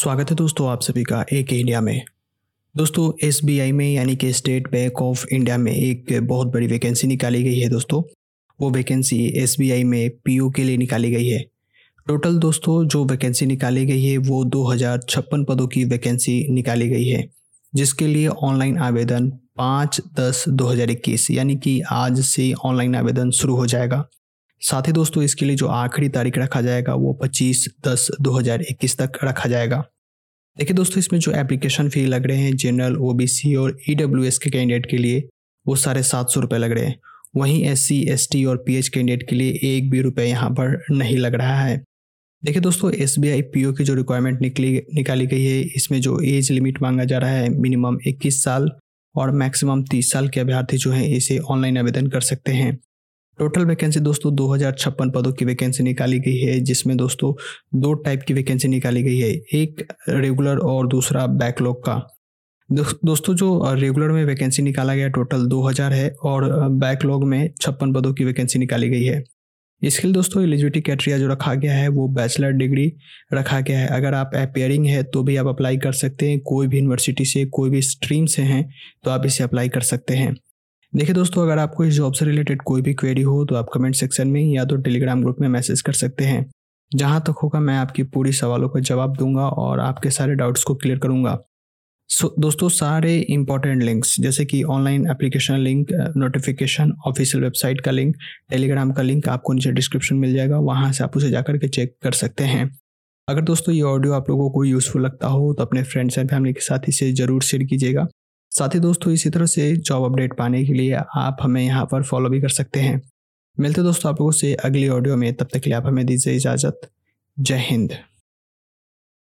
स्वागत है दोस्तों आप सभी का एक इंडिया में। दोस्तों एसबीआई में, यानी कि स्टेट बैंक ऑफ़ इंडिया में एक बहुत बड़ी वैकेंसी निकाली गई है दोस्तों। वो वैकेंसी एसबीआई में पीओ के लिए निकाली गई है। टोटल दोस्तों, जो वैकेंसी निकाली गई है, वो दो हज़ार छप्पन पदों की वैकेंसी निकाली गई है, जिसके लिए ऑनलाइन आवेदन पाँच दस दो हज़ार इक्कीस, यानी कि आज से ऑनलाइन आवेदन शुरू हो जाएगा। साथ ही दोस्तों, इसके लिए जो आखिरी तारीख रखा जाएगा, वो 25 दस 2021 तक रखा जाएगा। देखिए दोस्तों, इसमें जो एप्लीकेशन फ़ी लग रहे हैं जनरल ओबीसी और ईडब्ल्यूएस e के कैंडिडेट के लिए, वो साढ़े सात सौ रुपये लग रहे हैं। वहीं एस सी एस और पी एच कैंडिडेट के लिए एक भी रुपये यहाँ पर नहीं लग रहा है। देखिए दोस्तों एस बी की जो रिक्वायरमेंट निकली, निकाली गई है, इसमें जो एज लिमिट मांगा जा रहा है मिनिमम इक्कीस साल और मैक्सिमम तीस साल के अभ्यर्थी जो हैं, इसे ऑनलाइन आवेदन कर सकते हैं। टोटल वैकेंसी दोस्तों दो हज़ार छप्पन पदों की वैकेंसी निकाली गई है, जिसमें दोस्तों दो टाइप की वैकेंसी निकाली गई है, एक रेगुलर और दूसरा बैकलॉग का। दोस्तों जो रेगुलर में वैकेंसी निकाला गया टोटल 2000 है और बैकलॉग में छप्पन पदों की वैकेंसी निकाली गई है। इसके लिए दोस्तों एलिजिबिलिटी क्राइटेरिया जो रखा गया है, वो बैचलर डिग्री रखा गया है। अगर आप अपेयरिंग है तो भी आप अप्लाई कर सकते हैं। कोई भी यूनिवर्सिटी से, कोई भी स्ट्रीम से हैं तो आप इसे अप्लाई कर सकते हैं। देखिए दोस्तों अगर आपको इस जॉब से रिलेटेड कोई भी क्वेरी हो तो आप कमेंट सेक्शन में या तो टेलीग्राम ग्रुप में मैसेज कर सकते हैं। जहाँ तक होगा मैं आपकी पूरी सवालों का जवाब दूँगा और आपके सारे डाउट्स को क्लियर करूँगा। सो so, दोस्तों सारे इंपॉर्टेंट लिंक्स जैसे कि online application link notification official website का लिंक टेलीग्राम का लिंक आपको नीचे डिस्क्रिप्शन मिल जाएगा। वहाँ से आप उसे जाकर के चेक कर सकते हैं। अगर दोस्तों ये ऑडियो आप लोगों को यूज़फुल लगता हो तो अपने फ्रेंड्स एंड फैमिली के साथ इसे ज़रूर शेयर कीजिएगा। साथ ही दोस्तों, इसी तरह से जॉब अपडेट पाने के लिए आप हमें यहाँ पर फॉलो भी कर सकते हैं। मिलते दोस्तों आप लोगों से अगली ऑडियो में, तब तक के लिए आप हमें दीजिए इजाज़त। जय हिंद।